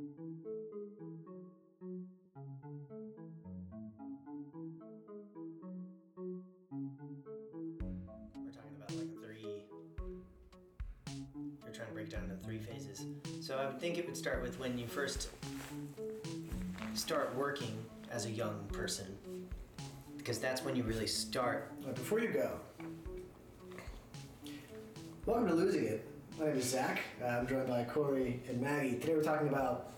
We're talking about like three. You're trying to break down into three phases. So I would think it would start with when you first start working as a young person, because that's when you really start. Before you go, welcome to Losing It. My name is Zach. Uh, I'm joined by Corey and Maggie. Today we're talking about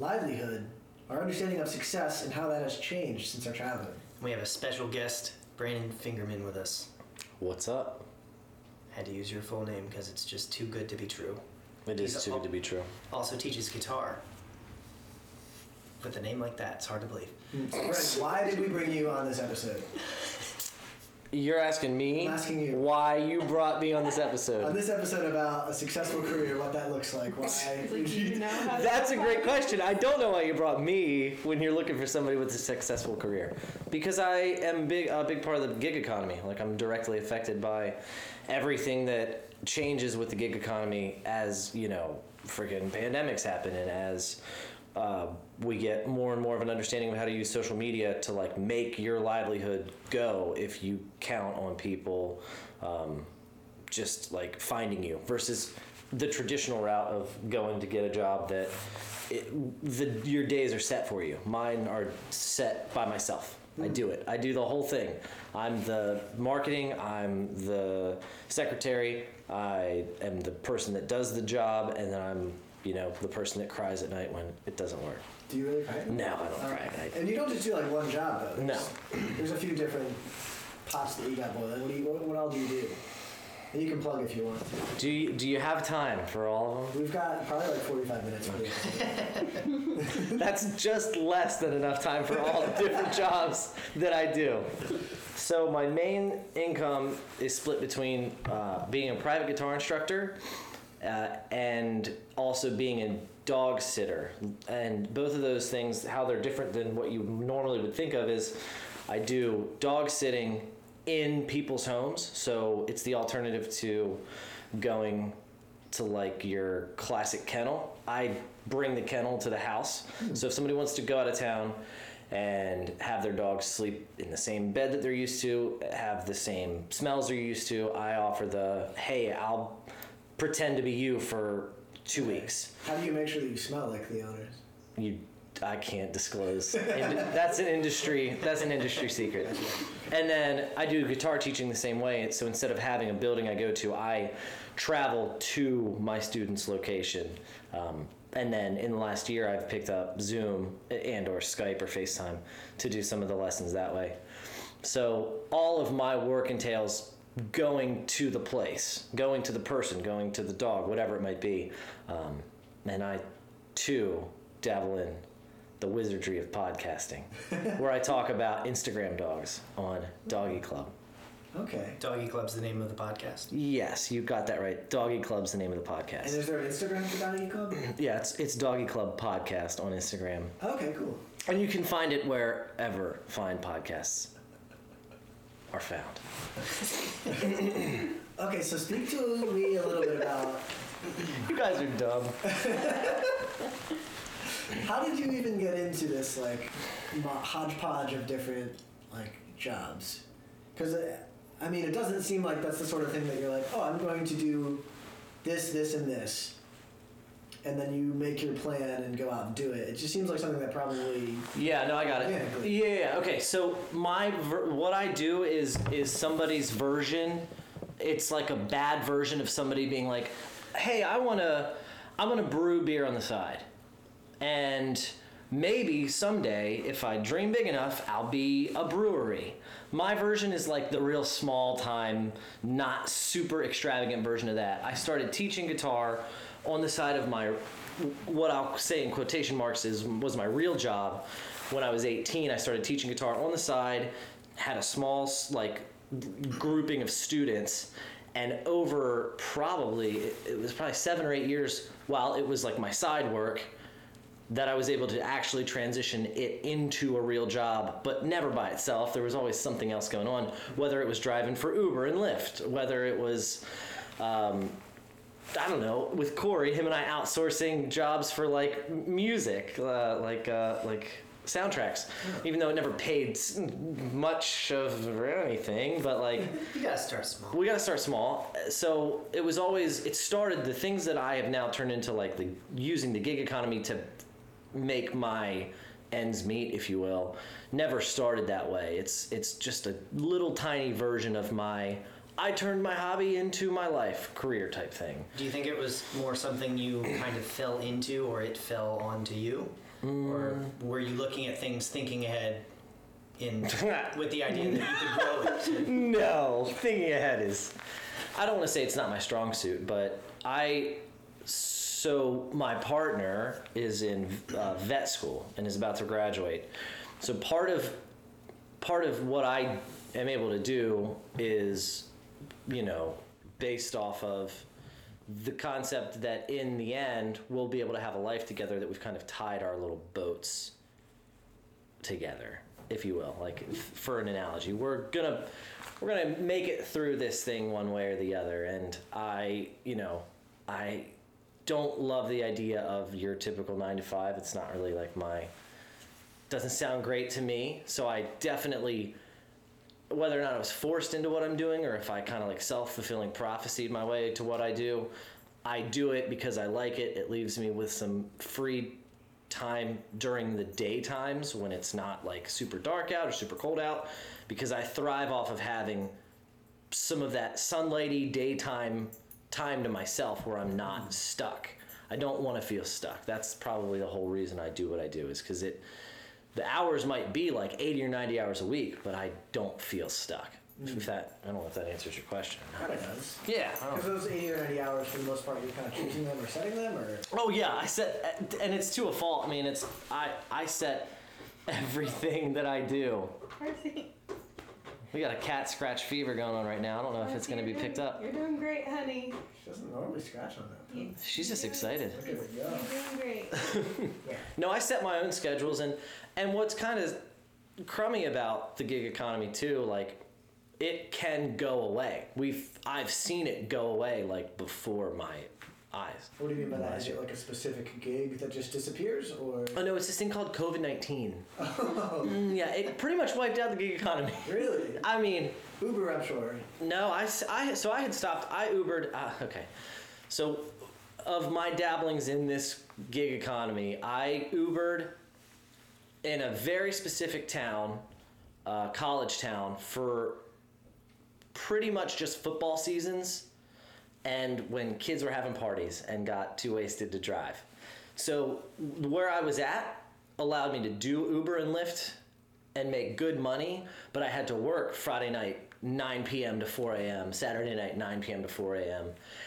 livelihood, our understanding of success, and how that has changed since our childhood. We have a special guest, Brandon Fingerman, with us. What's up? Had to use your full name because it's just too good to be true. It is He's too al- good to be true. Also teaches guitar. With a name like that, it's hard to believe. Brent, why did we bring you on this episode? You're asking me I'm asking you. why you brought me on this episode. On this episode about a successful career, what that looks like. Why? Like, you know That's a great about- question. I don't know why you brought me when you're looking for somebody with a successful career. Because I am big a big part of the gig economy. Like I'm directly affected by everything that changes with the gig economy as, you know, freaking pandemics happen and as uh, we get more and more of an understanding of how to use social media to like make your livelihood go if you count on people um, just like finding you versus the traditional route of going to get a job that it, the your days are set for you. Mine are set by myself. I do it. I do the whole thing. I'm the marketing. I'm the secretary. I am the person that does the job, and then I'm you know the person that cries at night when it doesn't work. Do you really cry? No, I don't cry at night. And you don't just do like one job though. No. There's, there's a few different pots that you got boiling. What, do you, what, what all do you do? And you can plug if you want to. Do you do you have time for all of them? We've got probably like 45 minutes for this. That's just less than enough time for all the different jobs that I do. So my main income is split between uh, being a private guitar instructor uh, and also being a dog sitter. And both of those things, how they're different than what you normally would think of, is I do dog sitting in people's homes. So it's the alternative to going to like your classic kennel. I bring the kennel to the house. So if somebody wants to go out of town and have their dog sleep in the same bed that they're used to, have the same smells they're used to, I offer the hey, I'll pretend to be you for two weeks. How do you make sure that you smell like the owners? You, I can't disclose. And that's an industry. That's an industry secret. And then I do guitar teaching the same way. So instead of having a building I go to, I travel to my student's location. Um, and then in the last year, I've picked up Zoom and or Skype or FaceTime to do some of the lessons that way. So all of my work entails going to the place, going to the person, going to the dog, whatever it might be. Um, and I too dabble in the wizardry of podcasting, where I talk about Instagram dogs on Doggy Club. Okay. Doggy Club's the name of the podcast. Yes, you got that right. Doggy Club's the name of the podcast. And is there an Instagram for Doggy Club? Yeah, it's it's Doggy Club Podcast on Instagram, Okay, cool. and you can find it wherever fine podcasts are found. Okay, so speak to me a little bit about You guys are dumb. how did you even get into this like hodgepodge of different like jobs? Because uh, I mean, it doesn't seem like that's the sort of thing that you're like, oh, I'm going to do this, this, and this, and then you make your plan and go out and do it. It just seems like something that probably Yeah, no, I got it. Yeah, Yeah, Okay, so my ver- what I do is is somebody's version. It's like a bad version of somebody being like, "Hey, I want to I'm going to brew beer on the side." And maybe someday if I dream big enough, I'll be a brewery. My version is like the real small time, not super extravagant version of that. I started teaching guitar on the side of my what I'll say in quotation marks is was my real job. When I was 18, I started teaching guitar on the side, had a small like grouping of students and over probably it was probably 7 or 8 years while it was like my side work that I was able to actually transition it into a real job, but never by itself. There was always something else going on, whether it was driving for Uber and Lyft, whether it was um, I don't know, with Corey, him and I outsourcing jobs for like music, uh, like uh, like soundtracks, even though it never paid much of anything, but like You gotta start small. we got to start small. So it was always it started the things that I have now turned into like the using the gig economy to make my ends meet, if you will. Never started that way. It's it's just a little tiny version of my I turned my hobby into my life career type thing. Do you think it was more something you kind of fell into, or it fell onto you, or Mm. were you looking at things, thinking ahead, in with the idea that you could grow it? No, thinking ahead is. I don't want to say it's not my strong suit, but I. So my partner is in uh, vet school and is about to graduate. So part of part of what I am able to do is, you know, based off of the concept that in the end we'll be able to have a life together that we've kind of tied our little boats together, if you will, like for an analogy. We're gonna we're gonna make it through this thing one way or the other, and I, you know, I don't love the idea of your typical nine to five. It's not really like my doesn't sound great to me. So I definitely whether or not I was forced into what I'm doing or if I kind of like self fulfilling prophesied my way to what I do, I do it because I like it. It leaves me with some free time during the day times when it's not like super dark out or super cold out because I thrive off of having some of that sunlighty daytime time to myself where I'm not stuck. I don't want to feel stuck. That's probably the whole reason I do what I do is because it the hours might be like 80 or 90 hours a week, but I don't feel stuck. Hmm. If that, I don't know if that answers your question. Kind of does. Yeah. Because those 80 or 90 hours, for the most part, you're kind of choosing them or setting them, or Oh yeah, I set, and it's to a fault. I mean, it's I I set everything that I do. Percy. We got a cat scratch fever going on right now. I don't know if it's gonna be picked up. You're doing great, honey. she doesn't normally scratch on that. You- She's just excited. Look at it. You're doing great. No, I set my own schedules, and and what's kind of crummy about the gig economy too, like it can go away. We've I've seen it go away like before my eyes. What do you mean by that? Is it like a specific gig that just disappears, or Oh no, it's this thing called COVID nineteen. Mm, yeah, it pretty much wiped out the gig economy. really? I mean, Uber, I'm sure. No, I, I so I had stopped. I Ubered. Uh, okay, so of my dabblings in this gig economy, I Ubered in a very specific town, uh, college town, for pretty much just football seasons, and when kids were having parties and got too wasted to drive. So where I was at allowed me to do Uber and Lyft and make good money, but I had to work Friday night 9 p.m. to 4 a.m., Saturday night 9 p.m. to 4 a.m.,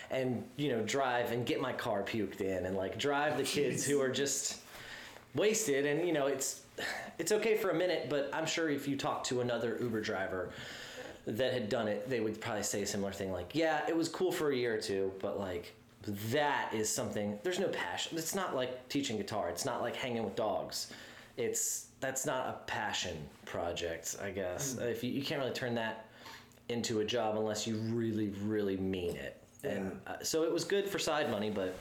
and you know drive and get my car puked in and like drive the kids who are just wasted and you know it's it's okay for a minute, but I'm sure if you talk to another Uber driver that had done it, they would probably say a similar thing like, "Yeah, it was cool for a year or two, but like that is something there's no passion. It's not like teaching guitar. It's not like hanging with dogs. It's that's not a passion project, I guess. If you, you can't really turn that into a job unless you really really mean it. And uh, so it was good for side money, but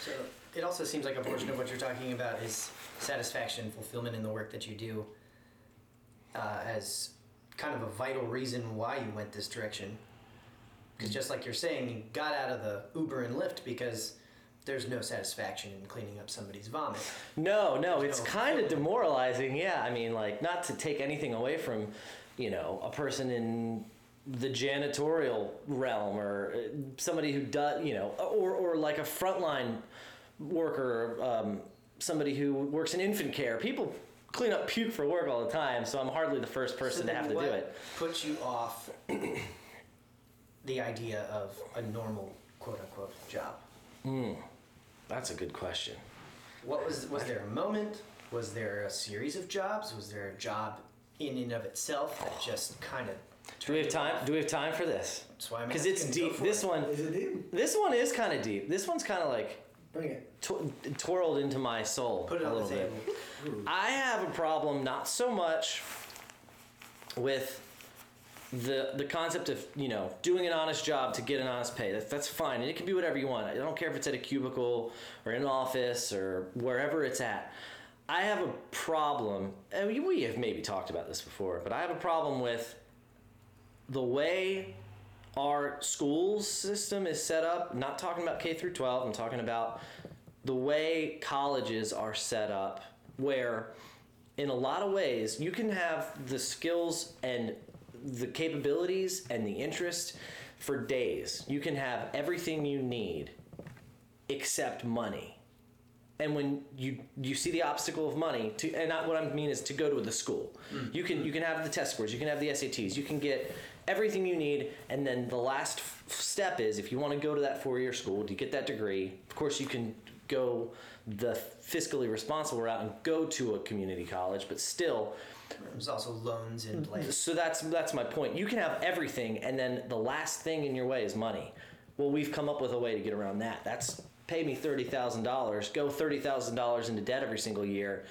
So it also seems like a portion of what you're talking about is satisfaction, fulfillment in the work that you do, uh, as kind of a vital reason why you went this direction. Because just like you're saying, you got out of the Uber and Lyft because there's no satisfaction in cleaning up somebody's vomit. No, no, There's it's no kind of demoralizing. Yeah, I mean, like, not to take anything away from, you know, a person in the janitorial realm or uh, somebody who does, you know, or, or like a frontline worker, um, somebody who works in infant care. People clean up puke for work all the time, so I'm hardly the first person So to have to then do what it. Puts you off the idea of a normal quote unquote job. Hmm, that's a good question. What was was there a moment? Was there a series of jobs? Was there a job in and of itself that just kind of? Do we have time? Do we have time for this? That's why I'm Because it's deep. This it. one, Is it deep? this one is kind of deep. This one's kind of like Bring it. tw- twirled into my soul Put it a on the little bit. I have a problem not so much with the the concept of you know doing an honest job to get an honest pay. That, that's fine. And it can be whatever you want. I don't care if it's at a cubicle or in an office or wherever it's at. I have a problem and we have maybe talked about this before but i have a problem with the way our school system is set up not talking about k through 12 i'm talking about the way colleges are set up where in a lot of ways you can have the skills and the capabilities and the interest for days. You can have everything you need except money. And when you you see the obstacle of money to and not what I mean is to go to the school. Mm. You can you can have the test scores, you can have the SATs, you can get everything you need, and then the last f- step is if you want to go to that four year school to get that degree. Of course, you can go the fiscally responsible route and go to a community college, but still, There's also loans in mm-hmm. place. so that's that's my point. You can have everything, and then the last thing in your way is money. Well, we've come up with a way to get around that. That's pay me thirty thousand dollars, go thirty thousand dollars into debt every single year,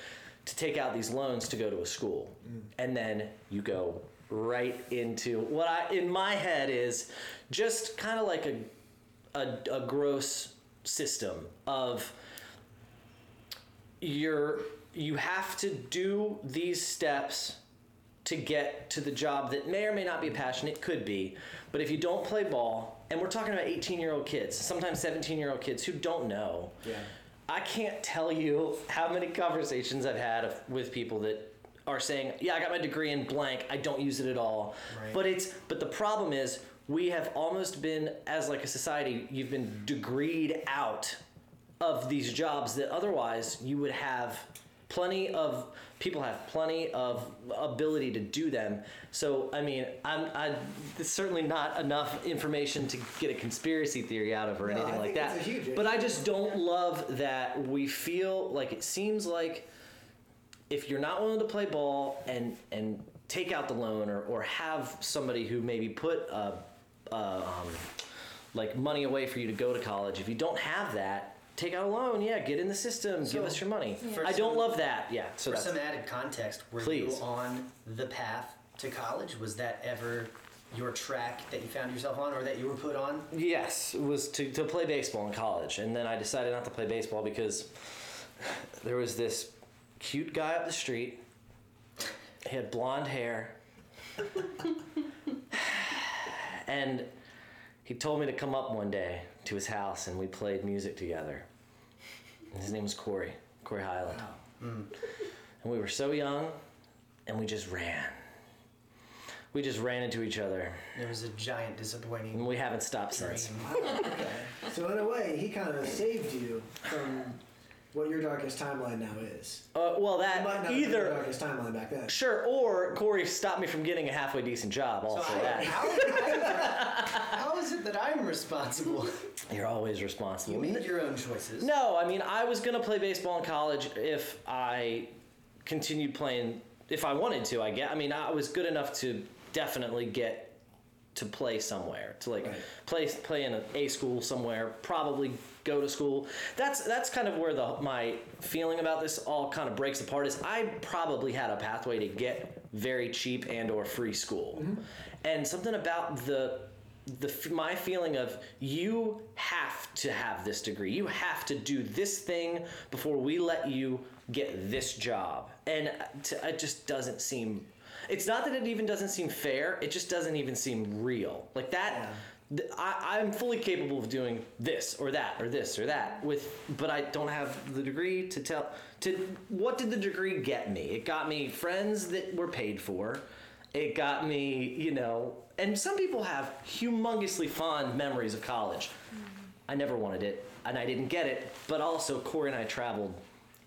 to take out these loans to go to a school, mm. and then you go right into what I in my head is just kind of like a, a a gross system of you're you have to do these steps to get to the job that may or may not be a passion it could be but if you don't play ball and we're talking about 18 year old kids sometimes 17 year old kids who don't know Yeah. i can't tell you how many conversations i've had of, with people that are saying yeah i got my degree in blank. I don't use it at all. Right. but it's but the problem is we have almost been as like a society you've been degreed out of these jobs that otherwise you would have plenty of people have plenty of ability to do them. So i mean i'm I, it's certainly not enough information to get a conspiracy theory out of or No, anything like that it's a huge but i just don't love that we feel like it seems like if you're not willing to play ball and and take out the loan or, or have somebody who maybe put uh, uh, um, like money away for you to go to college if you don't have that take out a loan yeah get in the system So, give us your money for i don't some- love that yeah so For that's some added context, were Please. you on the path to college? Was that ever your track that you found yourself on or that you were put on? Yes, was to, to play baseball in college. And then I decided not to play baseball because there was this cute guy up the street. He had blonde hair. and he told me to come up one day to his house and we played music together. His name was Corey, Corey Highland. Oh, hmm. And we were so young and we just ran. We just ran into each other It was a giant disappointing and we haven't stopped since. okay. So in a way, he kind of saved you from what your darkest timeline now is. Uh, well, It might that not have been your either darkest timeline back then. sure, or Corey stopped me from getting a halfway decent job. So Also, I- that how, how- how is it that I'm responsible? you're always responsible. You responsible. made your own choices. No, I mean I was gonna play baseball in college if I continued playing. If I wanted to, I get. I mean, I was good enough to definitely get to play somewhere to like Right. play play in an A school somewhere. Probably go to school. That's that's kind of where the my feeling about this all kind of breaks apart. Is I probably had a pathway to get very cheap and or free school, mm-hmm. and something about the the my feeling of you have to have this degree. You have to do this thing before we let you get this job. And t- it just doesn't seem it's not that it even doesn't seem fair, it just doesn't even seem real. Like that th- I, I'm fully capable of doing this or that or this or that with but I don't have the degree to tell to what did the degree get me? It got me friends that were paid for. It got me, you know, and some people have humongously fond memories of college. Mm-hmm. I never wanted it, and I didn't get it. But also, Corey and I traveled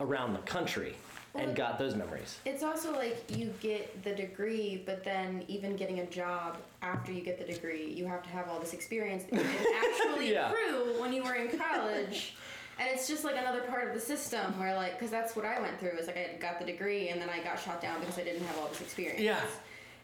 around the country and got those memories. It's also like you get the degree, but then even getting a job after you get the degree, you have to have all this experience that you didn't actually Yeah. accrue when you were in college. And it's just like another part of the system where, like, because that's what I went through. Is like I got the degree and then I got shot down because I didn't have all this experience. Yeah.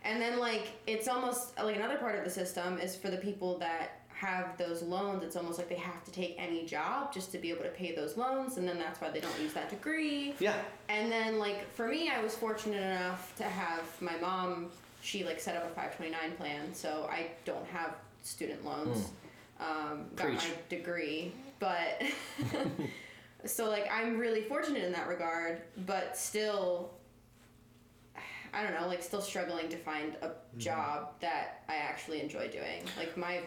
And then like it's almost like another part of the system is for the people that have those loans. It's almost like they have to take any job just to be able to pay those loans, and then that's why they don't use that degree. Yeah. And then, like, for me, I was fortunate enough to have my mom. she like set up a 529 plan, so I don't have student loans. Um, got Preach. my degree, but so like I'm really fortunate in that regard, but still I don't know, like still struggling to find a job that I actually enjoy doing. Like my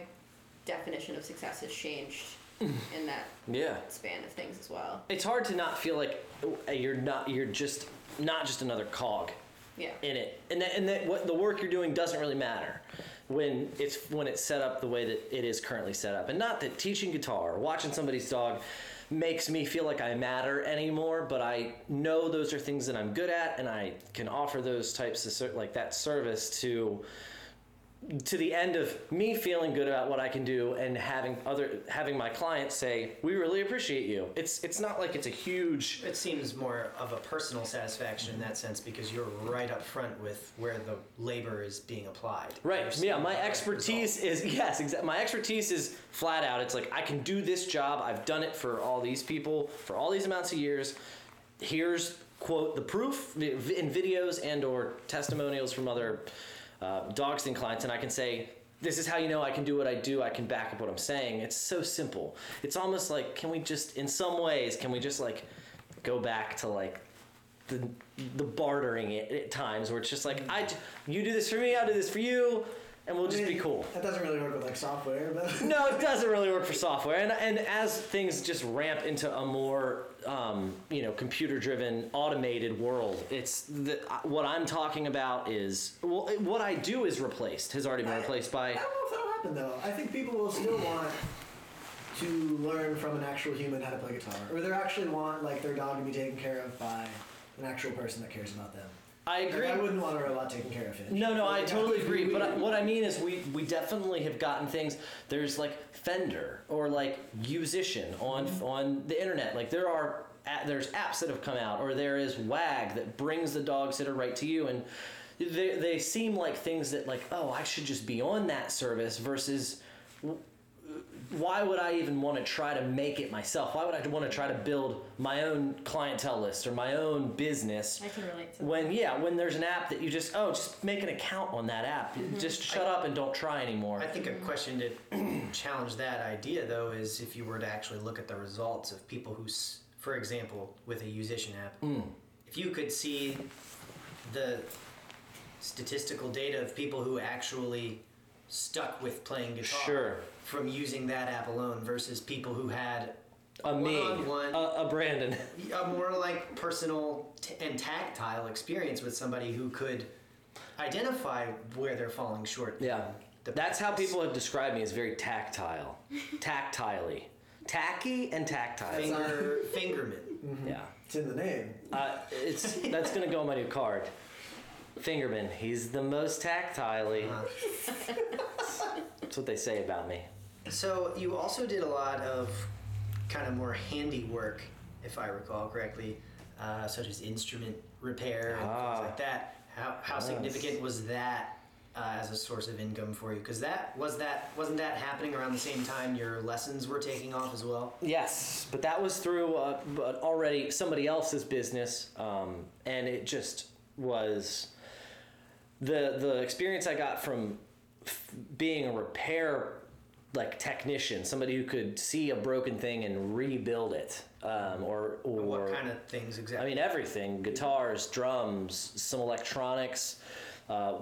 definition of success has changed in that Yeah. span of things as well. It's hard to not feel like uh, you're not you're just not just another cog Yeah. in it, and that, and that what the work you're doing doesn't really matter when it's when it's set up the way that it is currently set up. And not that teaching guitar or watching somebody's dog makes me feel like I matter anymore, but I know those are things that I'm good at, and I can offer those types of like that service to to the end of me feeling good about what I can do and having other having my clients say we really appreciate you. It's it's not like it's a huge It seems more of a personal satisfaction in that sense because you're right up front with where the labor is being applied. Right. Yeah, my expertise is yes, exactly. My expertise is flat out. It's like I can do this job. I've done it for all these people for all these amounts of years. Here's quote the proof in videos and or testimonials from other uh, Dogston clients, and I can say. This is how you know I can do what I do. I can back up what I'm saying. It's so simple. It's almost like, can we just, in some ways, can we just like go back to like the the bartering it at times where it's just like I you do this for me, I'll do this for you, and we'll just be cool. That doesn't really work with like software, but No, it doesn't really work for software, and and as things just ramp into a more um, you know computer driven automated world, it's the, what I'm talking about is well, what I do is replaced has already been replaced by I don't know if that'll happen though. I think people will still want to learn from an actual human how to play guitar, or they actually want like their dog to be taken care of by an actual person that cares about them. I Like, agree. I wouldn't want a robot taking care of it. No, no, I totally agree. But I, what I mean is, we we definitely have gotten things. There's like Fender or like Yousician on mm-hmm. on the internet. Like there are there's apps that have come out, or there is Wag that brings the dog sitter right to you, and they they seem like things that like oh I should just be on that service versus. W- Why would I even want to try to make it myself? Why would I want to try to build my own clientele list or my own business? I can relate to when yeah when there's an app that you just oh just make an account on that app just shut up and don't try anymore I think a question to challenge that idea though is if you were to actually look at the results of people who, for example, with a musician app, Mm. if you could see the statistical data of people who actually stuck with playing guitar Sure. from using that app alone versus people who had a me. Uh, one-on-one, a, a brandon. A more like personal t- and tactile experience with somebody who could identify where they're falling short. yeah. The that's how people have described me as very tactile. Tactilely tacky and tactile. Finger fingerman. yeah. It's in the name. uh, it's that's gonna go on my new card fingerman he's the most tactilely Uh, that's what they say about me So you also did a lot of kind of more handy work, if I recall correctly, uh, such as instrument repair and Ah. things like that. How, how Yes. significant was that uh, as a source of income for you? Because that was that wasn't that happening around the same time your lessons were taking off as well. Yes, but that was through uh, but already somebody else's business, um, and it just was the the experience I got from f- being a repair like technician, somebody who could see a broken thing and rebuild it, um, or or what kind of things exactly? I mean everything: guitars, drums, some electronics. Uh,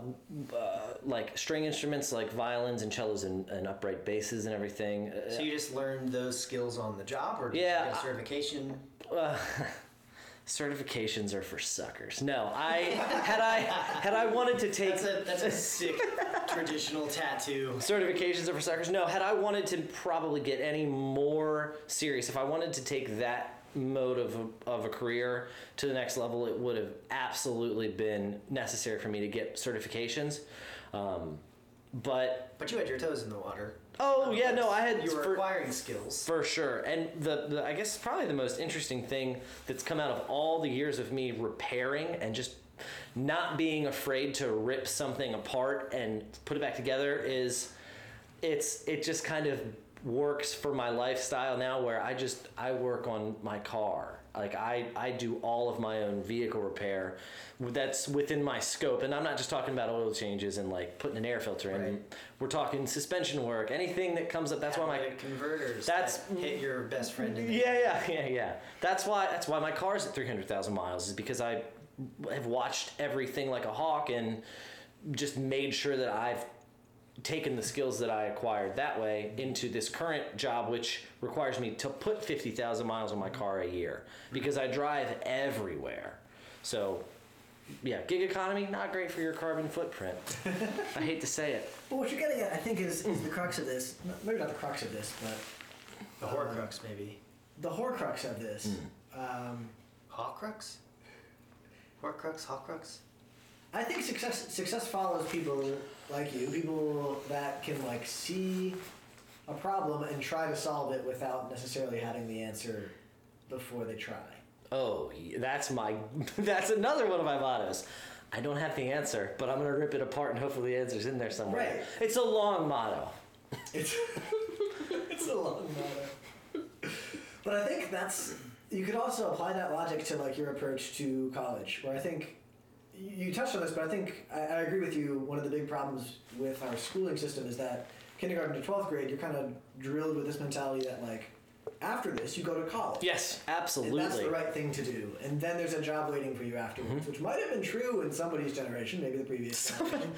uh, like string instruments like violins and cellos and, and upright basses and everything. So you just learned those skills on the job, or did Yeah, you get I- a certification? Uh, certifications are for suckers. No, I had I had I wanted to take That's a that's a sick traditional tattoo. certifications are for suckers. No, had I wanted to probably get any more serious, if I wanted to take that mode of a, of a career to the next level, it would have absolutely been necessary for me to get certifications. Um, but But you had your toes in the water. Oh yeah, no, I had You were for- acquiring skills. For sure. And the, the I guess probably the most interesting thing that's come out of all the years of me repairing and just not being afraid to rip something apart and put it back together is it's it just kind of works for my lifestyle now where I just I work on my car. Like I I do all of my own vehicle repair. That's within my scope and I'm not just talking about oil changes and like putting an air filter in. Right. We're talking suspension work, anything that comes up. That's why my converters. That's- that hit your best friend. In the yeah, yeah, yeah, yeah. That's why. That's why my car's at three hundred thousand miles. Is because I have watched everything like a hawk and just made sure that I've taken the skills that I acquired that way into this current job, which requires me to put fifty thousand miles on my car a year because I drive everywhere. So. Yeah, gig economy not great for your carbon footprint. I hate to say it. But what you're getting at, I think, is, is the crux of this. Maybe not the crux of this, but The Horcrux, maybe. the horcrux of this. Hmm. Um, Hawcrux? Horcrux? Hawcrux? I think success success follows people like you, people that can like see a problem and try to solve it without necessarily having the answer before they try. Oh, that's my that's another one of my mottos. I don't have the answer, but I'm gonna rip it apart and hopefully the answer's in there somewhere. Right. It's a long motto. It's it's a long motto. But I think that's you could also apply that logic to like your approach to college, where I think you touched on this, but I think I, I agree with you. One of the big problems with our schooling system is that kindergarten to twelfth grade, you're kind of drilled with this mentality that like after this you go to college. Yes, And absolutely. that's the right thing to do. And then there's a job waiting for you afterwards, Mm-hmm. which might have been true in somebody's generation, maybe the previous generation.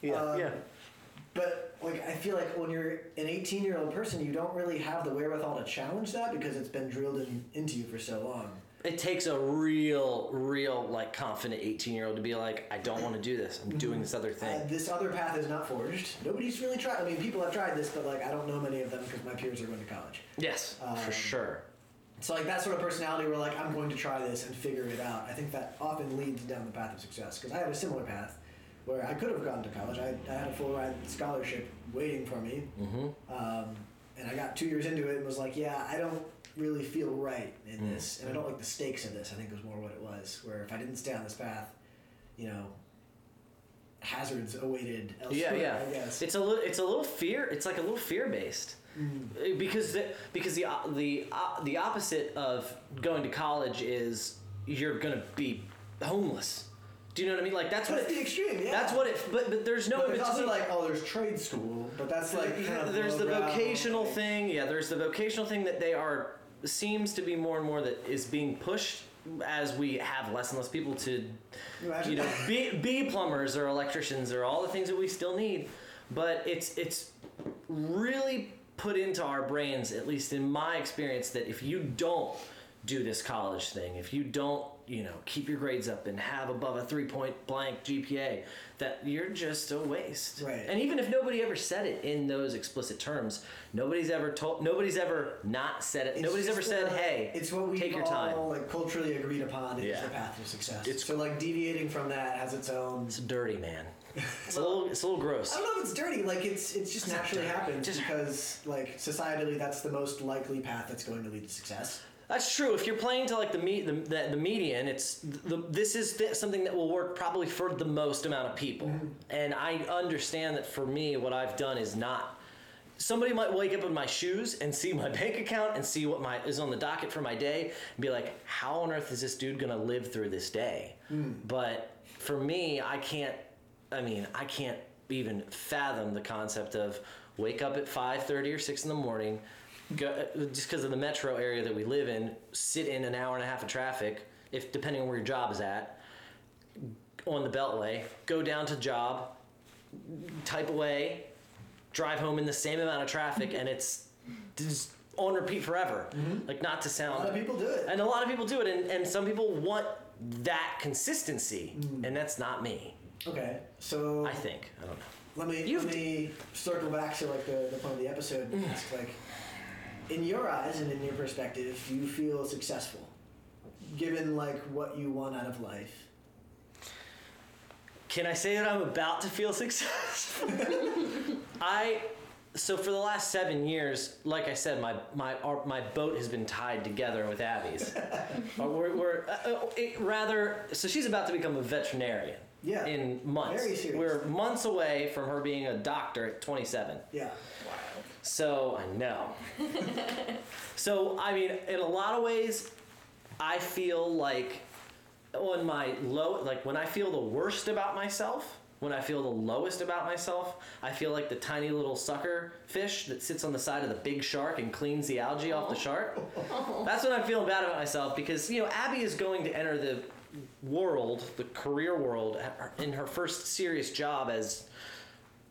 Yeah, Um, yeah. But like I feel like when you're an 18 year old person, you don't really have the wherewithal to challenge that because it's been drilled in, into you for so long. It takes a real, real like confident 18 year old to be like, I don't want to do this. I'm doing this other thing. Uh, this other path is not forged. Nobody's really tried. I mean, people have tried this, but like I don't know many of them because my peers are going to college. yes, um, for sure. So like that sort of personality where like I'm going to try this and figure it out. I think that often leads down the path of success because I had a similar path where I could have gone to college. I, I had a full ride scholarship waiting for me, hmm um, and I got two years into it and was like, yeah, I don't really feel right in Mm. this, and I don't like the stakes of this. I think it was more what it was. Where if I didn't stay on this path, you know, hazards awaited elsewhere. Yeah, yeah. I guess. It's a little, it's a little fear. It's like a little fear based. Mm. because the, because the the o- the opposite of going to college is you're gonna be homeless. Do you know what I mean? Like that's, That's what the extreme. Yeah. that's what it. But but there's no But there's also like, oh, there's trade school, but that's like kind of there's the vocational thing. Yeah, there's the vocational thing that they are seems to be more and more that is being pushed as we have less and less people to you know be, be plumbers or electricians or all the things that we still need. But it's it's really put into our brains at least in my experience that if you don't do this college thing if you don't you know keep your grades up and have above a three point blank gpa that you're just a waste Right. and even if nobody ever said it in those explicit terms nobody's ever told nobody's ever not said it It's nobody's ever said uh, hey it's what we take your all time like culturally agreed upon is Yeah. the path to success. It's- so like deviating from that has its own. it's dirty man it's a little it's a little gross I don't know if it's dirty. Like it's it's just It's naturally happens Just- because like societally that's the most likely path that's going to lead to success. That's true. If you're playing to like the me- the, the, the median, it's the, this is th- something that will work probably for the most amount of people. Mm-hmm. And I understand that for me, what I've done is not. Somebody might wake up in my shoes and see my bank account and see what my is on the docket for my day and be like, "How on earth is this dude gonna live through this day?" Mm. But for me, I can't. I mean, I can't even fathom the concept of wake up at 5:30 or 6 in the morning, go, just because of the metro area that we live in, sit in an hour and a half of traffic, if depending on where your job is at, on the Beltway, go down to job, type away, drive home in the same amount of traffic, and it's just on repeat forever. Mm-hmm. Like not to sound. A lot of people do it. and a lot of people do it, and, and some people want that consistency, mm. and that's not me. Okay, so I think I don't know. let me You've let me circle back to like the, the point of the episode mm. and ask like, in your eyes and in your perspective, do you feel successful, given like what you want out of life? Can I say that I'm about to feel successful? I so for the last seven years, like I said, my my our, my boat has been tied together with Abby's. Uh, we're, we're uh, uh, it, rather so she's about to become a veterinarian. Yeah. in months. Very serious. We're months away from her being a doctor at 27. Yeah. So I know. so I mean, in a lot of ways, I feel like on my low, like when I feel the worst about myself, when I feel the lowest about myself, I feel like the tiny little sucker fish that sits on the side of the big shark and cleans the algae off the shark. Oh. That's when I'm feeling bad about myself because you know Abby is going to enter the world, the career world, in her first serious job as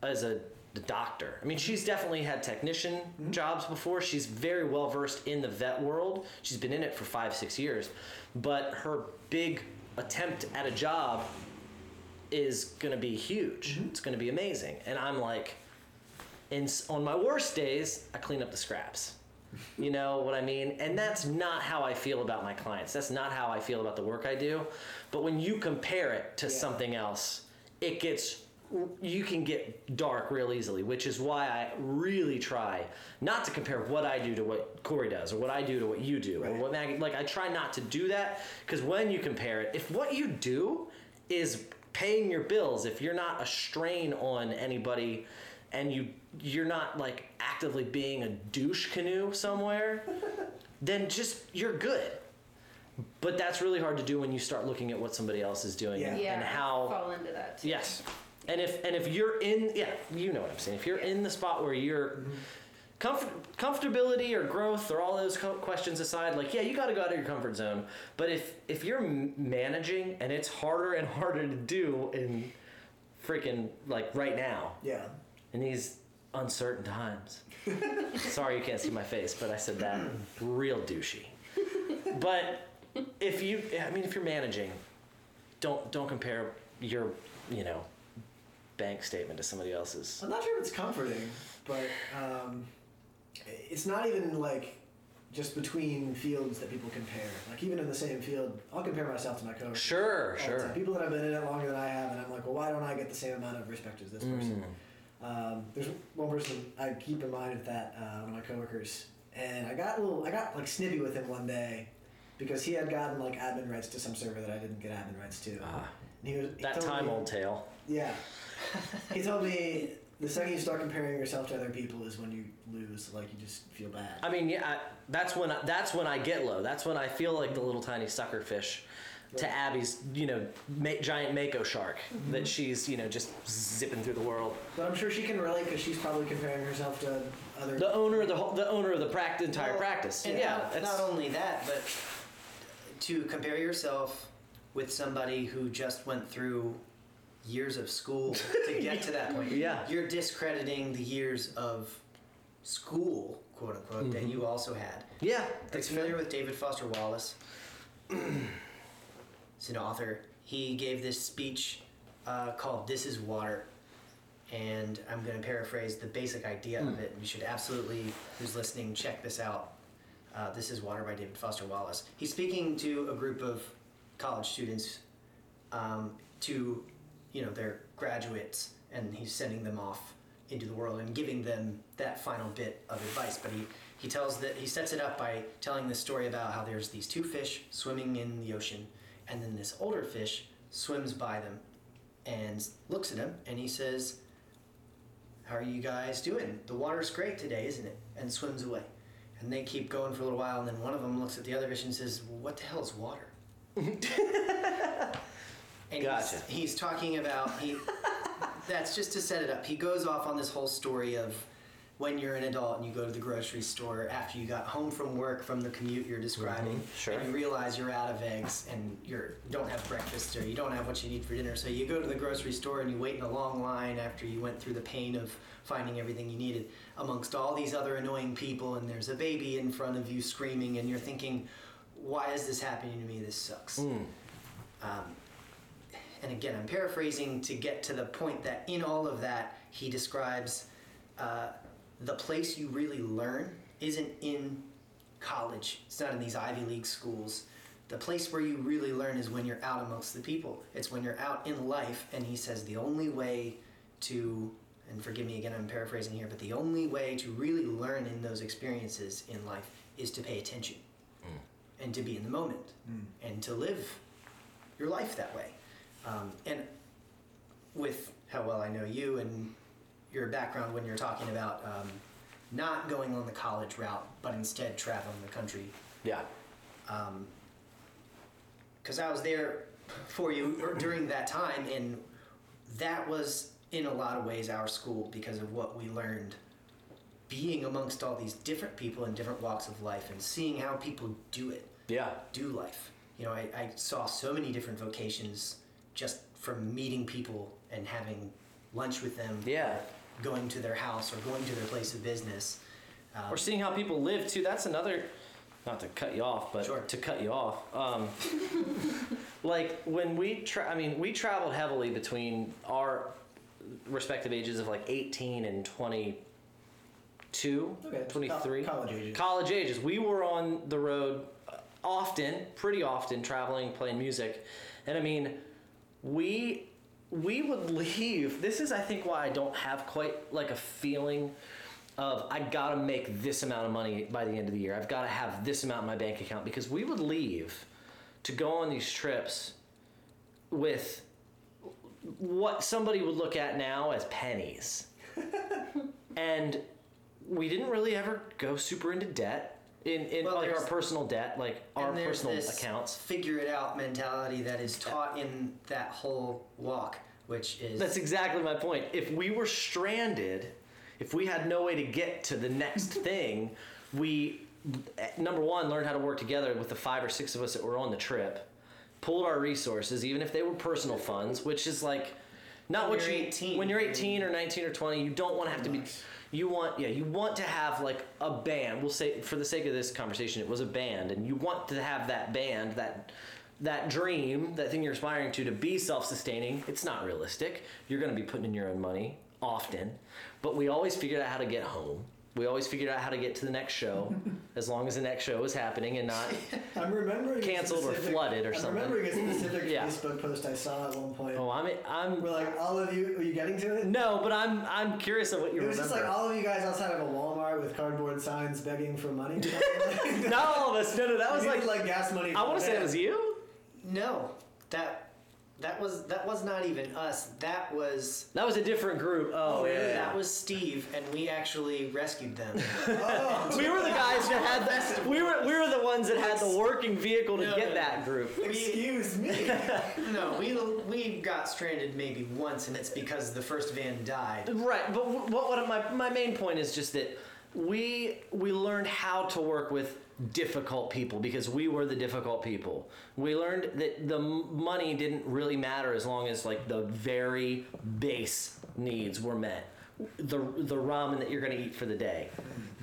as a the doctor. I mean, she's definitely had technician mm-hmm. jobs before. She's very well versed in the vet world. She's been in it for five, six years. But her big attempt at a job is going to be huge. Mm-hmm. It's going to be amazing. And I'm like, in, on my worst days, I clean up the scraps. You know what I mean? And that's not how I feel about my clients. That's not how I feel about the work I do. But when you compare it to Yeah. something else, it gets you can get dark real easily, which is why I really try not to compare what I do to what Corey does or what I do to what you do or what Maggie like I try not to do that because when you compare it, if what you do is paying your bills, if you're not a strain on anybody and you you're not like actively being a douche canoe somewhere, then just you're good. But that's really hard to do when you start looking at what somebody else is doing and, Yeah, and I how fall into that. Too. Yes. And if and if you're in yeah, you know what I'm saying. If you're in the spot where you're comfort, comfortability or growth or all those co- questions aside, like yeah, you got to go out of your comfort zone. But if if you're managing and it's harder and harder to do in freaking like right now Yeah. in these uncertain times. Sorry you can't see my face, but I said that real douchey. But if you I mean if you're managing, don't don't compare your, you know, bank statement to somebody else's. I'm not sure if it's comforting, but um, it's not even like just between fields that people compare. Like even in the same field, I'll compare myself to my coach. Sure, sure. People that have been in it longer than I have, and I'm like, well, why don't I get the same amount of respect as this person? Mm. Um, there's one person I keep in mind of that, uh, one of my coworkers, and I got a little, I got like snippy with him one day because he had gotten like admin rights to some server that I didn't get admin rights to. Ah, And he was he that time me- old tale. Yeah. He told me the second you start comparing yourself to other people is when you lose. Like you just feel bad. I mean, yeah, I, that's when I, that's when I get low. That's when I feel like the little tiny sucker fish to Abby's, you know, ma- giant mako shark that mm-hmm. she's, you know, just zipping through the world. But I'm sure she can relate because she's probably comparing herself to other. The owner of the whole, the owner of the entire Well, practice. And yeah, not, not only that, but to compare yourself with somebody who just went through years of school to get to that point. Yeah. You're discrediting the years of school, quote unquote, that Mm-hmm. you also had. yeah, that's familiar with David Foster Wallace? He's an author. He gave this speech uh, called "This Is Water," and I'm going to paraphrase the basic idea of it. You should absolutely, who's listening, check this out. Uh, "This Is Water" by David Foster Wallace. He's speaking to a group of college students, um, to you know they're graduates, and he's sending them off into the world and giving them that final bit of advice. But he he tells that he sets it up by telling this story about how there's these two fish swimming in the ocean, and then this older fish swims by them and looks at him, and he says, "How are you guys doing? The water's great today, isn't it?" And swims away. And they keep going for a little while, and then one of them looks at the other fish and says, "What the hell is water?" and Gotcha. he's, he's talking about he. that's just to set it up. He goes off on this whole story of when you're an adult and you go to the grocery store after you got home from work from the commute you're describing, Mhm, sure. and you realize you're out of eggs and you're you don't have breakfast or you don't have what you need for dinner. So you go to the grocery store and you wait in a long line after you went through the pain of finding everything you needed amongst all these other annoying people and there's a baby in front of you screaming and you're thinking, why is this happening to me? This sucks. Mm. Um, and again, I'm paraphrasing to get to the point that in all of that, he describes uh, the place you really learn isn't in college, it's not in these Ivy League schools. The place where you really learn is when you're out amongst the people. It's when you're out in life, and he says the only way to, and forgive me again, I'm paraphrasing here, but the only way to really learn in those experiences in life is to pay attention Mm. and to be in the moment and to live your life that way. Um, and with how well I know you and your background when you're talking about um, not going on the college route, but instead traveling the country. Yeah. Because I was there for you during that time, and that was in a lot of ways our school because of what we learned being amongst all these different people in different walks of life and seeing how people do it. Yeah. do life. You know, I, I saw so many different vocations just from meeting people and having lunch with them. Yeah. Going to their house or going to their place of business. Um, Or seeing how people live too. That's another. Not to cut you off, but Sure. to cut you off. Um, like when we, tra- I mean, we traveled heavily between our respective ages of like 18 and 22, Okay, 23. college ages. College ages. We were on the road uh, often, pretty often, traveling, playing music, and I mean, we we would leave. This is, I think, why I don't have quite like a feeling of I gotta make this amount of money by the end of the year. I've gotta have this amount in my bank account because we would leave to go on these trips with what somebody would look at now as pennies. and we didn't really ever go super into debt in, in Well, like our personal debt, like our personal accounts. Figure it out mentality that is taught in that whole walk, which is That's exactly my point. If we were stranded, if we had no way to get to the next thing, we number one learned how to work together with the five or six of us that were on the trip, pulled our resources, even if they were personal funds, which is like not When what you're you 18, when you're 18 or 19 or 20, you don't want to have to be. You want yeah, you want to have like a band. We'll say for the sake of this conversation, it was a band, and you want to have that band that that dream, that thing you're aspiring to, to be self-sustaining. It's not realistic. You're going to be putting in your own money often, but we always figured out how to get home. We always figured out how to get to the next show, as long as the next show was happening and not I'm remembering Canceled or flooded or something. I'm remembering a specific Yeah. Facebook post I saw at one point. Oh, I'm I'm We're like, all of you, are you getting to it? no, but I'm I'm curious of what you It was remember. just like all of you guys outside of a Walmart with cardboard signs begging for money. Not all of us. No, no, that was like, like gas money. I want to say it was you. no that that was that was not even us. That was That was a different group. Oh, Oh, yeah, yeah. yeah. that was Steve, and we actually rescued them. Oh, We were the guys that had the, we were we were the ones that had the working vehicle to No, get no, that group. excuse me. no, we we got stranded maybe once, and it's because the first van died. Right, but wh- what what my my main point is just that we we learned how to work with difficult people because we were the difficult people. We learned that the money didn't really matter as long as like the very base needs were met. The the ramen that you're going to eat for the day,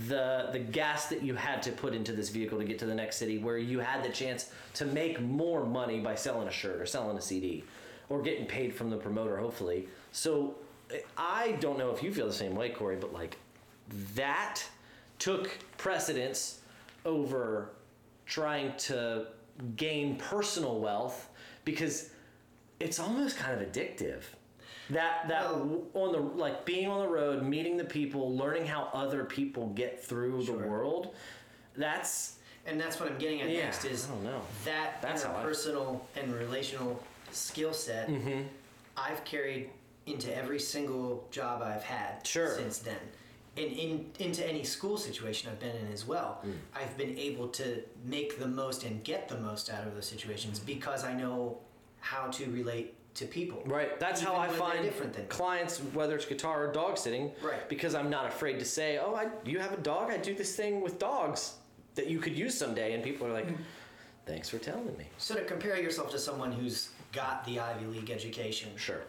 the the gas that you had to put into this vehicle to get to the next city, where you had the chance to make more money by selling a shirt or selling a CD, or getting paid from the promoter, hopefully. So I don't know if you feel the same way, Corey, but like that took precedence over trying to gain personal wealth because it's almost kind of addictive. That that Well- on the like being on the road, meeting the people, learning how other people get through Sure. the world. That's And that's what I'm getting at Yeah, next is I don't know. that That's how I- personal and relational skill set Mm-hmm. I've carried into every single job I've had Sure. since then. And in, into any school situation I've been in as well, Mm. I've been able to make the most and get the most out of those situations because I know how to relate to people. Right. That's how I find different than clients, whether it's guitar or dog sitting. Right. Because I'm not afraid to say, "Oh, I, you have a dog. I do this thing with dogs that you could use someday," and people are like, Mm-hmm. "Thanks for telling me." So to compare yourself to someone who's got the Ivy League education, Sure.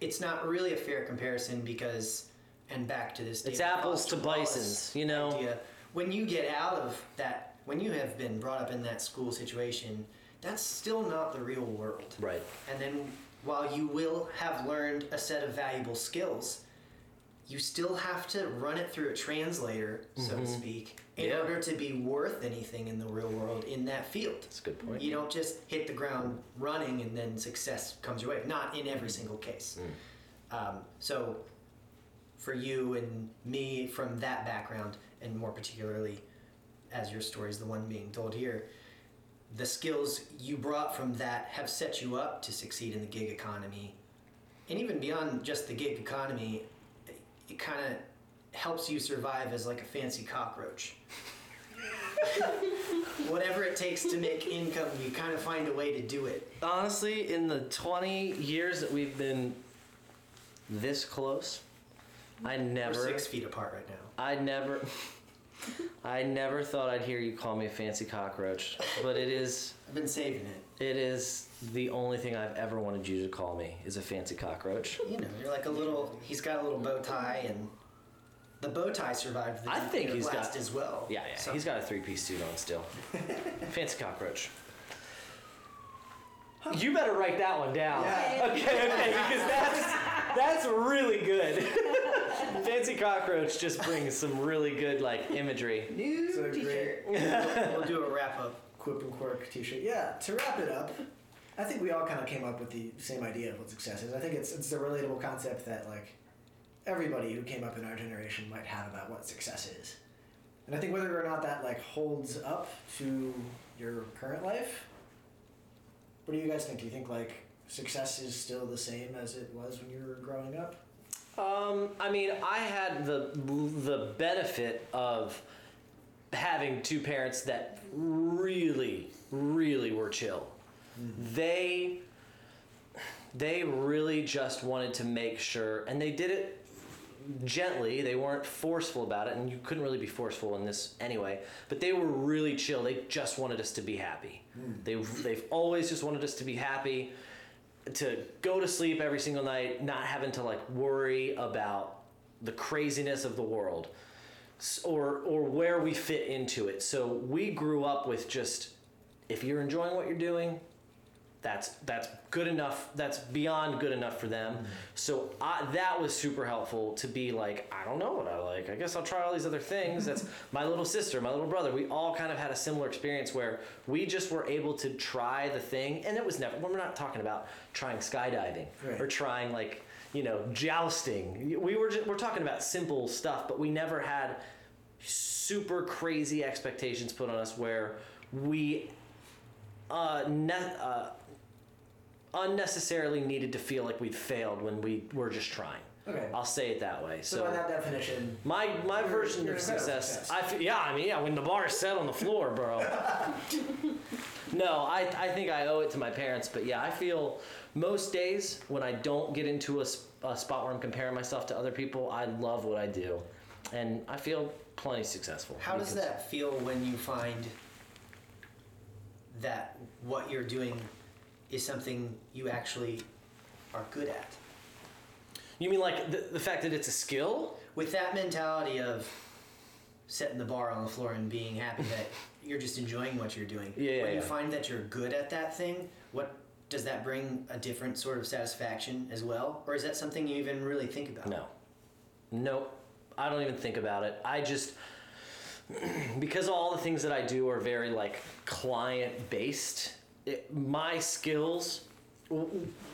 it's not really a fair comparison because, and back to this, It's apples to bisons, you know? Idea, when you get out of that, when you have been brought up in that school situation, that's still not the real world. Right. And then while you will have learned a set of valuable skills, you still have to run it through a translator, so to speak, in Mm-hmm. Yeah. order to be worth anything in the real world in that field. That's a good point. You don't just hit the ground running and then success comes your way. Not in every single case. Um, so, for you and me from that background, and more particularly as your story is the one being told here, the skills you brought from that have set you up to succeed in the gig economy and even beyond just the gig economy, it, it kind of helps you survive as like a fancy cockroach. Whatever it takes to make income, you kind of find a way to do it. Honestly, in the 20 years that we've been this close, I never. We're six feet apart right now. I never. I never thought I'd hear you call me a fancy cockroach, but it is. I've been saving it. It is the only thing I've ever wanted you to call me is a fancy cockroach. You know, you're like a little. He's got a little bow tie, and the bow tie survived the I think he's blast got- as well. Yeah, yeah. So- He's got a three-piece suit on still. fancy cockroach. You better write that one down. Yeah. Okay, okay, because that's that's really good. fancy cockroach just brings some really good like imagery. New So T-shirt. we'll do a wrap up. Quip and Quirk t-shirt. Yeah, to wrap it up, I think we all kind of came up with the same idea of what success is. I think it's it's a relatable concept that like everybody who came up in our generation might have about what success is. And I think whether or not that like holds up to your current life, what do you guys think? Do you think like success is still the same as it was when you were growing up? Um, I mean, I had the the benefit of having two parents that really, really were chill. They they really just wanted to make sure, and they did it gently. They weren't forceful about it, and you couldn't really be forceful in this anyway. But they were really chill. They just wanted us to be happy. They they've always just wanted us to be happy to go to sleep every single night, not having to like worry about the craziness of the world or or where we fit into it. So we grew up with just if you're enjoying what you're doing, that's that's good enough. That's beyond good enough for them. So I, that was super helpful to be like, I don't know what I like. I guess I'll try all these other things. That's my little sister, my little brother. We all kind of had a similar experience where we just were able to try the thing, and it was never. We're not talking about trying skydiving Right. or trying like you know jousting. We were just, we're talking about simple stuff, but we never had super crazy expectations put on us where we uh, ne- uh, unnecessarily needed to feel like we'd failed when we were just trying. Okay. I'll say it that way. So, So, by that definition, my my You're- version you're of success, success. I feel, yeah, I mean, yeah, when the bar is set on the floor, bro. no, I I think I owe it to my parents, but yeah, I feel most days when I don't get into a, a spot where I'm comparing myself to other people, I love what I do, and I feel plenty successful. How does that feel when you find that what you're doing is something you actually are good at? You mean like the, the fact that it's a skill? With that mentality of setting the bar on the floor and being happy that you're just enjoying what you're doing. Yeah, yeah, when you yeah. find that you're good at that thing, what does that bring a different sort of satisfaction as well? Or is that something you even really think about? No. Nope. I don't even think about it. I just because all the things that I do are very like client based. It, my skills. We'll,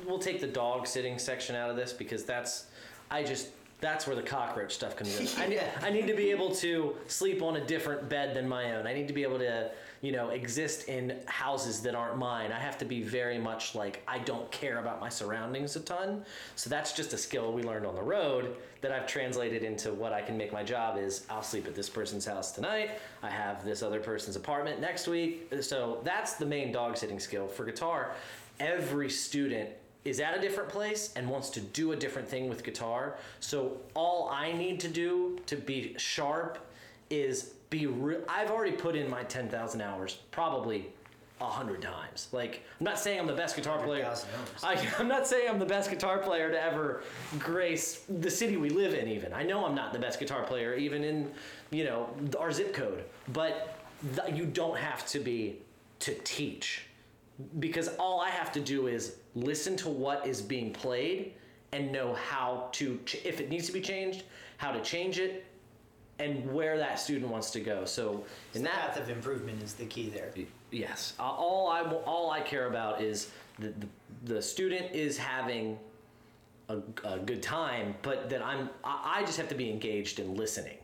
we'll take the dog sitting section out of this because that's I just that's where the cockroach stuff comes in. I, need, I need to be able to sleep on a different bed than my own. I need to be able to, you know, exist in houses that aren't mine. I have to be very much like I don't care about my surroundings a ton. So that's just a skill we learned on the road that I've translated into what I can make my job is I'll sleep at this person's house tonight. I have this other person's apartment next week. So that's the main dog sitting skill. For guitar, every student is at a different place and wants to do a different thing with guitar. So all I need to do to be sharp is be real. I've already put in my 10,000 hours, probably a hundred times. Like, I'm not saying I'm the best guitar player. I, I'm not saying I'm the best guitar player to ever grace the city we live in. Even I know I'm not the best guitar player, even in you know our zip code. But th- you don't have to be to teach, because all I have to do is listen to what is being played and know how to, ch- if it needs to be changed, how to change it, and where that student wants to go. So in the that path of improvement is the key there. Yes. Uh, All I all I care about is the the, the student is having a, a good time, but that I'm I, I just have to be engaged in listening.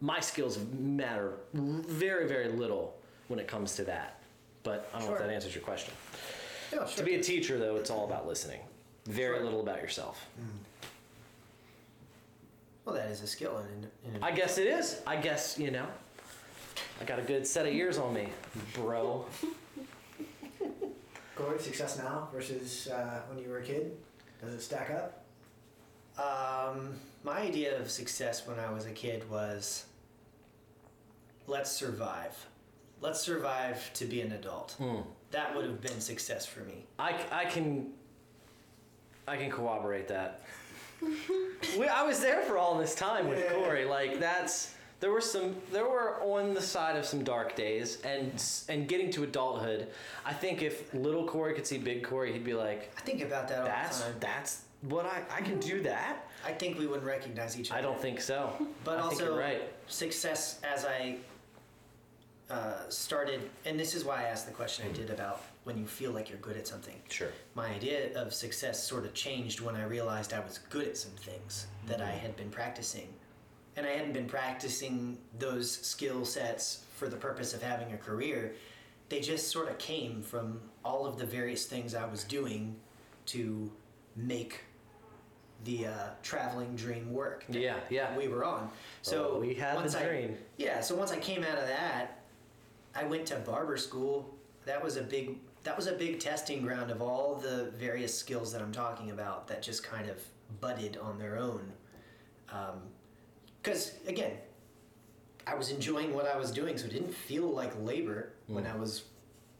My skills matter very very little when it comes to that. But I don't know if that answers your question. Yeah, To be a teacher though, it's all about listening. very Sure. little about yourself. Well, that is a skill in, in, in I guess it is. I guess, you know. I got a good set of years on me, bro. Corey, success now versus uh, when you were a kid? Does it stack up? Um, my idea of success when I was a kid was let's survive. Let's survive to be an adult. Hmm. That would have been success for me. I, I can I can corroborate that. we, I was there for all this time with Yeah. Corey. Like that's there were some there were on the side of some dark days and and getting to adulthood. I think if little Corey could see big Corey, he'd be like, I think about that all "That's the time. that's what I I can do that." I think we wouldn't recognize each other. I don't think so. But I also, right. success as I uh, started, and this is why I asked the question I did about when you feel like you're good at something. Sure. My idea of success sort of changed when I realized I was good at some things that I had been practicing. And I hadn't been practicing those skill sets for the purpose of having a career. They just sort of came from all of the various things I was doing to make the uh, traveling dream work that Yeah, yeah. we were on. So Oh, we had the once I- dream. yeah, so once I came out of that, I went to barber school. That was a big that was a big testing ground of all the various skills that I'm talking about that just kind of budded on their own. Um, because again, I was enjoying what I was doing, so it didn't feel like labor hmm. when I was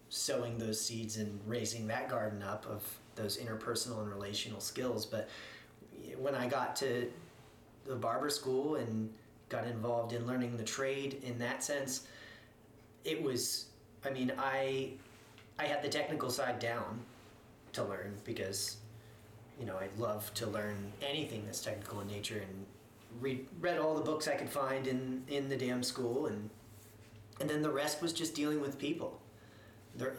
sowing those seeds and raising that garden up of those interpersonal and relational skills. But when I got to the barber school and got involved in learning the trade in that sense, it was, I mean, I, I had the technical side down to learn because, you know, I love to learn anything that's technical in nature and read, read all the books I could find in, in the damn school and, and then the rest was just dealing with people. There,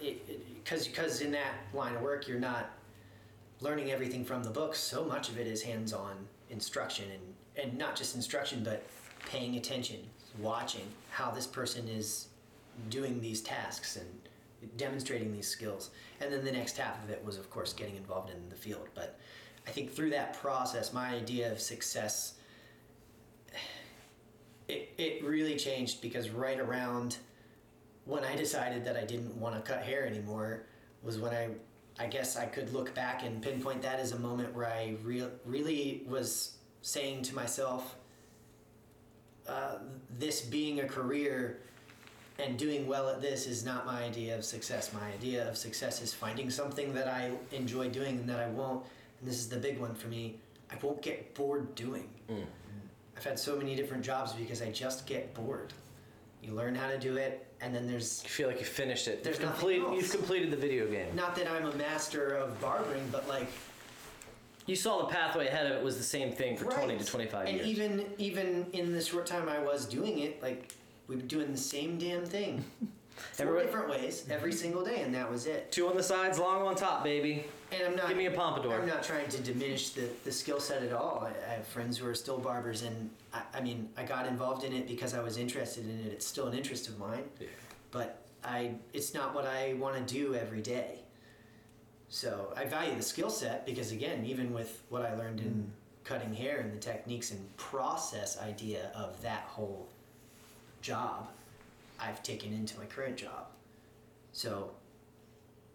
because because in that line of work, you're not learning everything from the books. So much of it is hands-on instruction, and and not just instruction, but paying attention, watching how this person is doing these tasks and demonstrating these skills. And then the next half of it was, of course, getting involved in the field. But I think through that process, my idea of success it, it really changed because right around when I decided that I didn't want to cut hair anymore was when I I guess I could look back and pinpoint that as a moment where I real really was saying to myself uh, this being a career and doing well at this is not my idea of success. My idea of success is finding something that I enjoy doing and that I won't, and this is the big one for me, I won't get bored doing. Mm. I've had so many different jobs because I just get bored. You learn how to do it, and then there's You feel like you finished it. There's you've, complete, else. you've completed the video game. not that I'm a master of barbering, but like You saw the pathway ahead of it was the same thing for 20 to 25 and years. And even even in the short time I was doing it, like we were doing the same damn thing, four Everybody- different ways every single day, and that was it. Two on the sides, long on top, baby. And I'm not. Give me a pompadour. I'm not trying to diminish the, the skill set at all. I, I have friends who are still barbers, and I, I mean, I got involved in it because I was interested in it. It's still an interest of mine, Yeah. but I it's not what I want to do every day. So I value the skill set because again, even with what I learned in mm. cutting hair and the techniques and process idea of that whole job, I've taken into my current job. So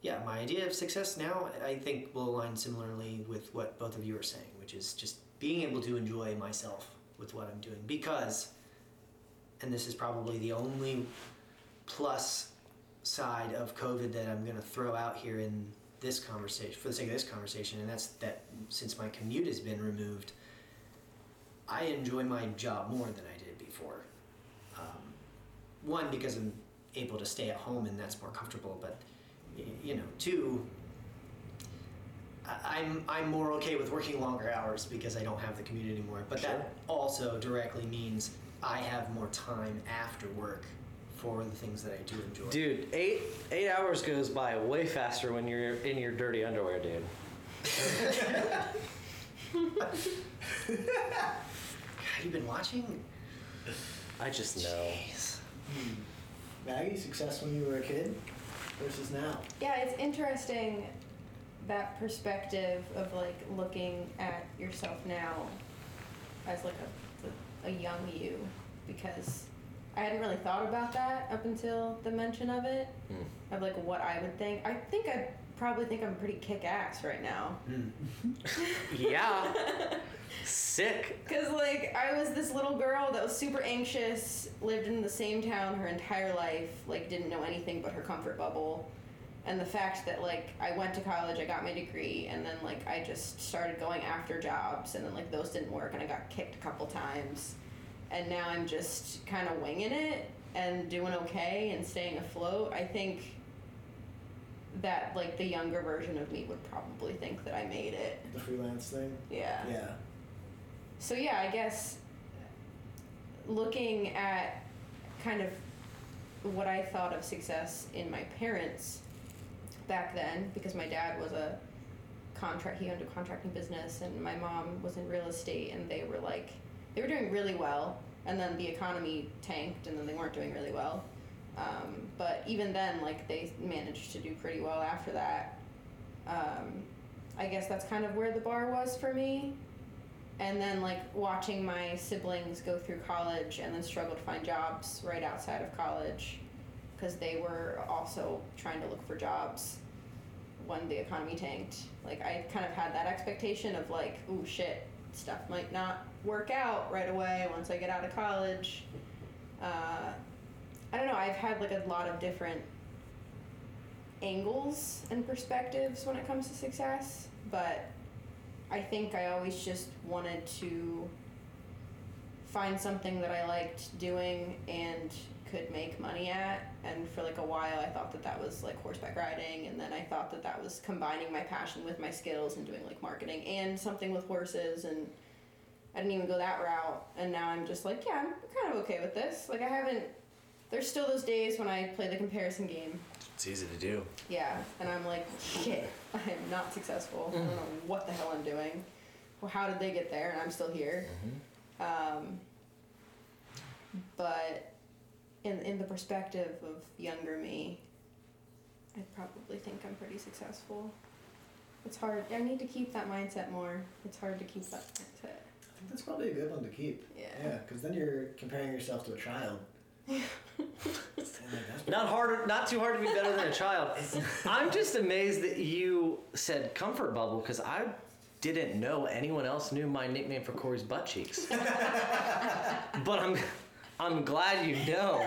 yeah, my idea of success now, I think, will align similarly with what both of you are saying, which is just being able to enjoy myself with what I'm doing. Because, and this is probably the only plus side of COVID that I'm going to throw out here in this conversation, for the sake of this conversation, and that's that since my commute has been removed, I enjoy my job more than I one, because I'm able to stay at home and that's more comfortable, but you know, two, I'm I'm more okay with working longer hours because I don't have the commute anymore. But Sure. that also directly means I have more time after work for the things that I do enjoy. Dude, eight eight hours goes by way faster when you're in your dirty underwear, dude. Have you been watching? I just know. Jeez. Maggie, success when you were a kid versus now. Yeah, it's interesting that perspective of like looking at yourself now as like a, a young you because I hadn't really thought about that up until the mention of it Hmm. of like what I would think. I think I probably think I'm pretty kick ass right now. Hmm. Yeah. Sick. Cause like I was this little girl that was super anxious, lived in the same town her entire life, like didn't know anything but her comfort bubble. And the fact that like I went to college, I got my degree, and then like I just started going after jobs, and then like those didn't work, and I got kicked a couple times, and now I'm just kind of winging it and doing okay and staying afloat. I think that like the younger version of me would probably think that I made it. The freelance thing. Yeah. Yeah. So yeah, I guess looking at kind of what I thought of success in my parents back then, because my dad was a contract, he owned a contracting business, and my mom was in real estate, and they were like, they were doing really well, and then the economy tanked, and then they weren't doing really well. Um, but even then, like they managed to do pretty well after that. Um, I guess that's kind of where the bar was for me. And then like watching my siblings go through college and then struggle to find jobs right outside of college because they were also trying to look for jobs when the economy tanked. Like i kind of had that expectation of like ooh shit stuff might not work out right away once i get out of college. Uh, i don't know i've had like a lot of different angles and perspectives when it comes to success but I think I always just wanted to find something that I liked doing and could make money at. And for like a while, I thought that that was like horseback riding, and then I thought that that was combining my passion with my skills and doing like marketing and something with horses. And I didn't even go that route. And now I'm just like, yeah, I'm kind of okay with this. Like I haven't. There's still those days when I play the comparison game It's easy to do. yeah, and I'm like, shit, I am not successful. I don't know what the hell I'm doing. Well, how did they get there? And I'm still here. Um, but in in the perspective of younger me, I probably think I'm pretty successful. It's hard. I need to keep that mindset more. It's hard to keep that mindset. I think that's probably a good one to keep. Yeah. Yeah, because then you're comparing yourself to a child. And, like, that's Not hard, not too hard to be better than a child. I'm just amazed that you said comfort bubble because I didn't know anyone else knew my nickname for Corey's butt cheeks. but I'm, I'm glad you know.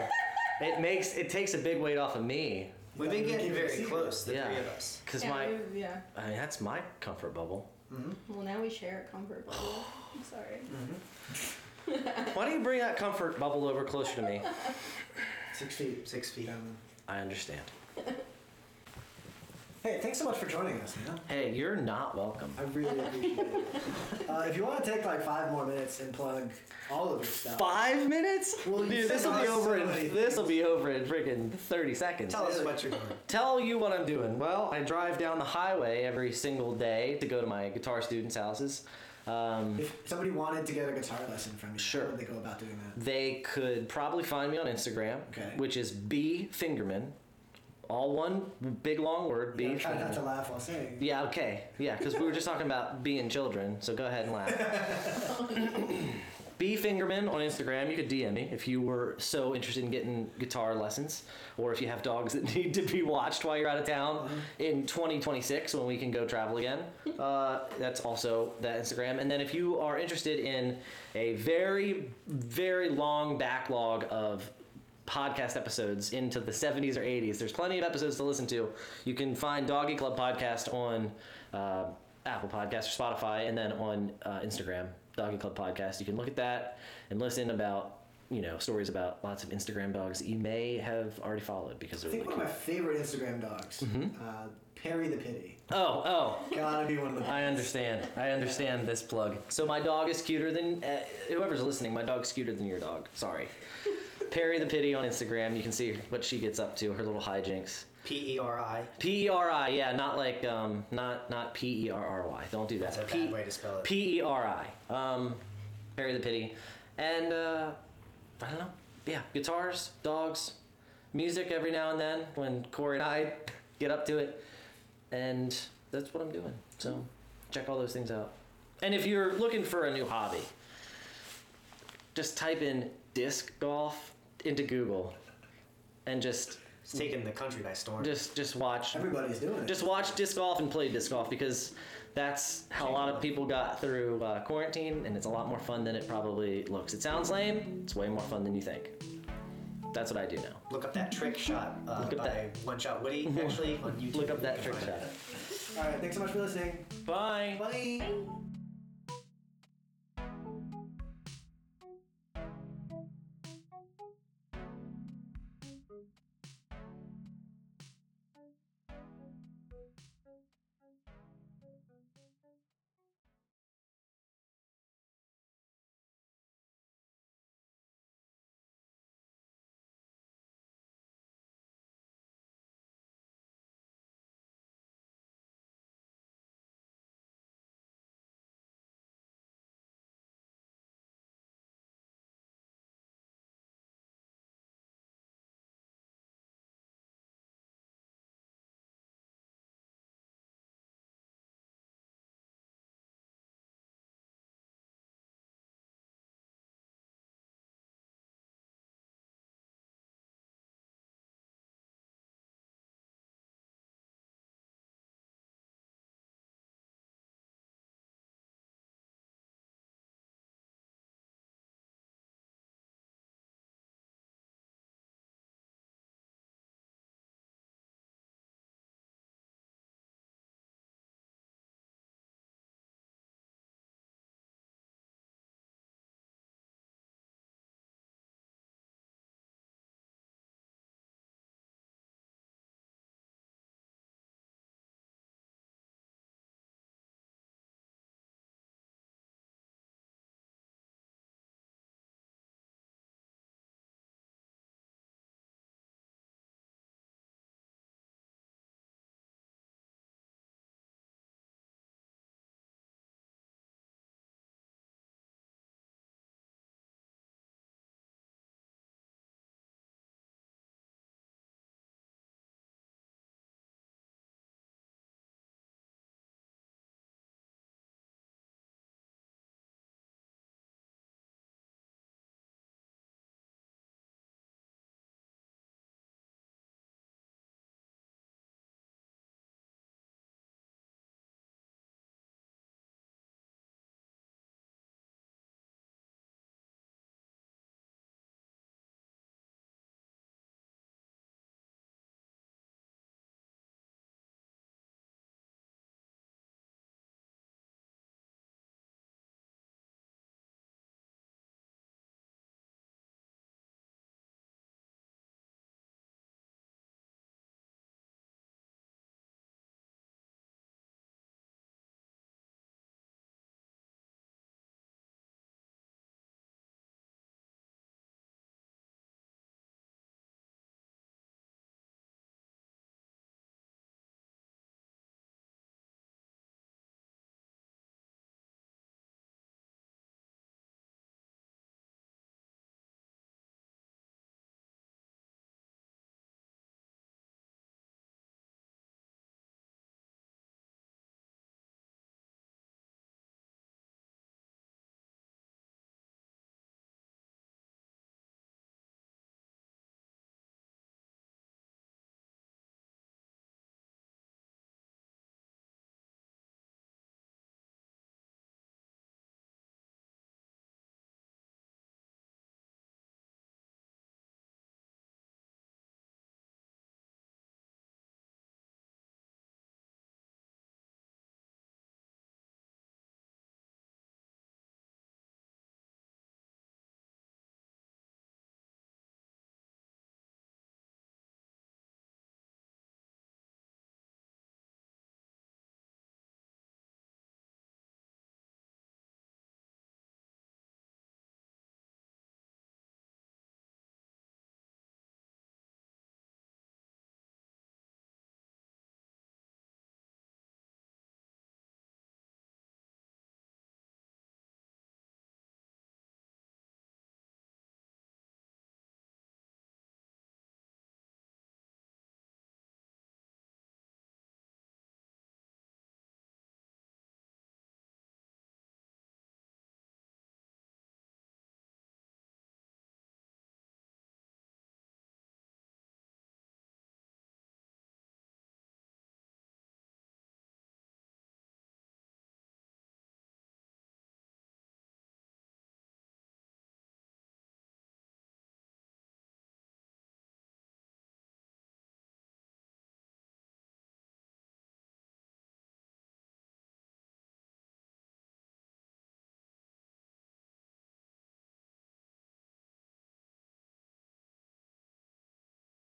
It makes it takes a big weight off of me We've been Yeah, we getting keep it a very secret. close, the Yeah. three of us. because yeah, my, yeah. I mean that's my comfort bubble. Mm-hmm. Well, now we share a comfort bubble. I'm sorry. Mm-hmm. Why don't you bring that comfort bubble over closer to me? Six feet. Six feet. Um, I understand. hey, thanks so much for joining us, man. Hey, you're not welcome. I really appreciate it. Uh, if you want to take like five more minutes and plug all of your stuff. Five minutes? Well, you Dude, this will be over many in this will be over in freaking thirty seconds. Tell us what you're doing. Tell you what I'm doing. Well, I drive down the highway every single day to go to my guitar students' houses. Um, If somebody wanted to get a guitar lesson from you, Sure. how would they go about doing that? they could probably find me on Instagram, Okay. which is B Fingerman, all one big long word. B Yeah, try not to laugh while saying. Yeah, okay. Yeah, because we were just talking about being children, so go ahead and laugh. B Fingerman on Instagram. You could DM me if you were so interested in getting guitar lessons, or if you have dogs that need to be watched while you're out of town in 2026 when we can go travel again. Uh, that's also that Instagram. And then if you are interested in a very, very long backlog of podcast episodes into the 70s or 80s. There's plenty of episodes to listen to. You can find Doggy Club Podcast on uh, Apple Podcast or Spotify, and then on uh, Instagram, Doggy Club Podcast. You can look at that and listen about you know stories about lots of Instagram dogs that you may have already followed because I they're think really one of my favorite Instagram dogs, Mm-hmm. uh, Peri the Pity. Oh, oh. Gotta be one of the. I understand. I understand this plug. So my dog is cuter than uh, whoever's listening. My dog's cuter than your dog. Sorry. Peri the Pity on Instagram. You can see what she gets up to. Her little hijinks. P E R I. P E R I, yeah, not like um, not not P E R R Y. Don't do that. That's a P- bad way to spell it. P E R I. Um, Peri the Pity, and uh, I don't know. Yeah, guitars, dogs, music every now and then when Corey and I get up to it, and that's what I'm doing. So check all those things out. And if you're looking for a new hobby, just type in disc golf into Google and just It's taken the country by storm. just just watch Everybody's doing it. just watch disc golf and play disc golf because that's how a lot of people got through uh, quarantine and it's a lot more fun than it probably looks. It sounds lame, it's way more fun than you think. That's what I do now. Look up that trick shot uh, Look up by that- One Shot Woody, actually, on YouTube. Look up You that can trick find shot. it. All right. Thanks so much for listening. Bye. Bye.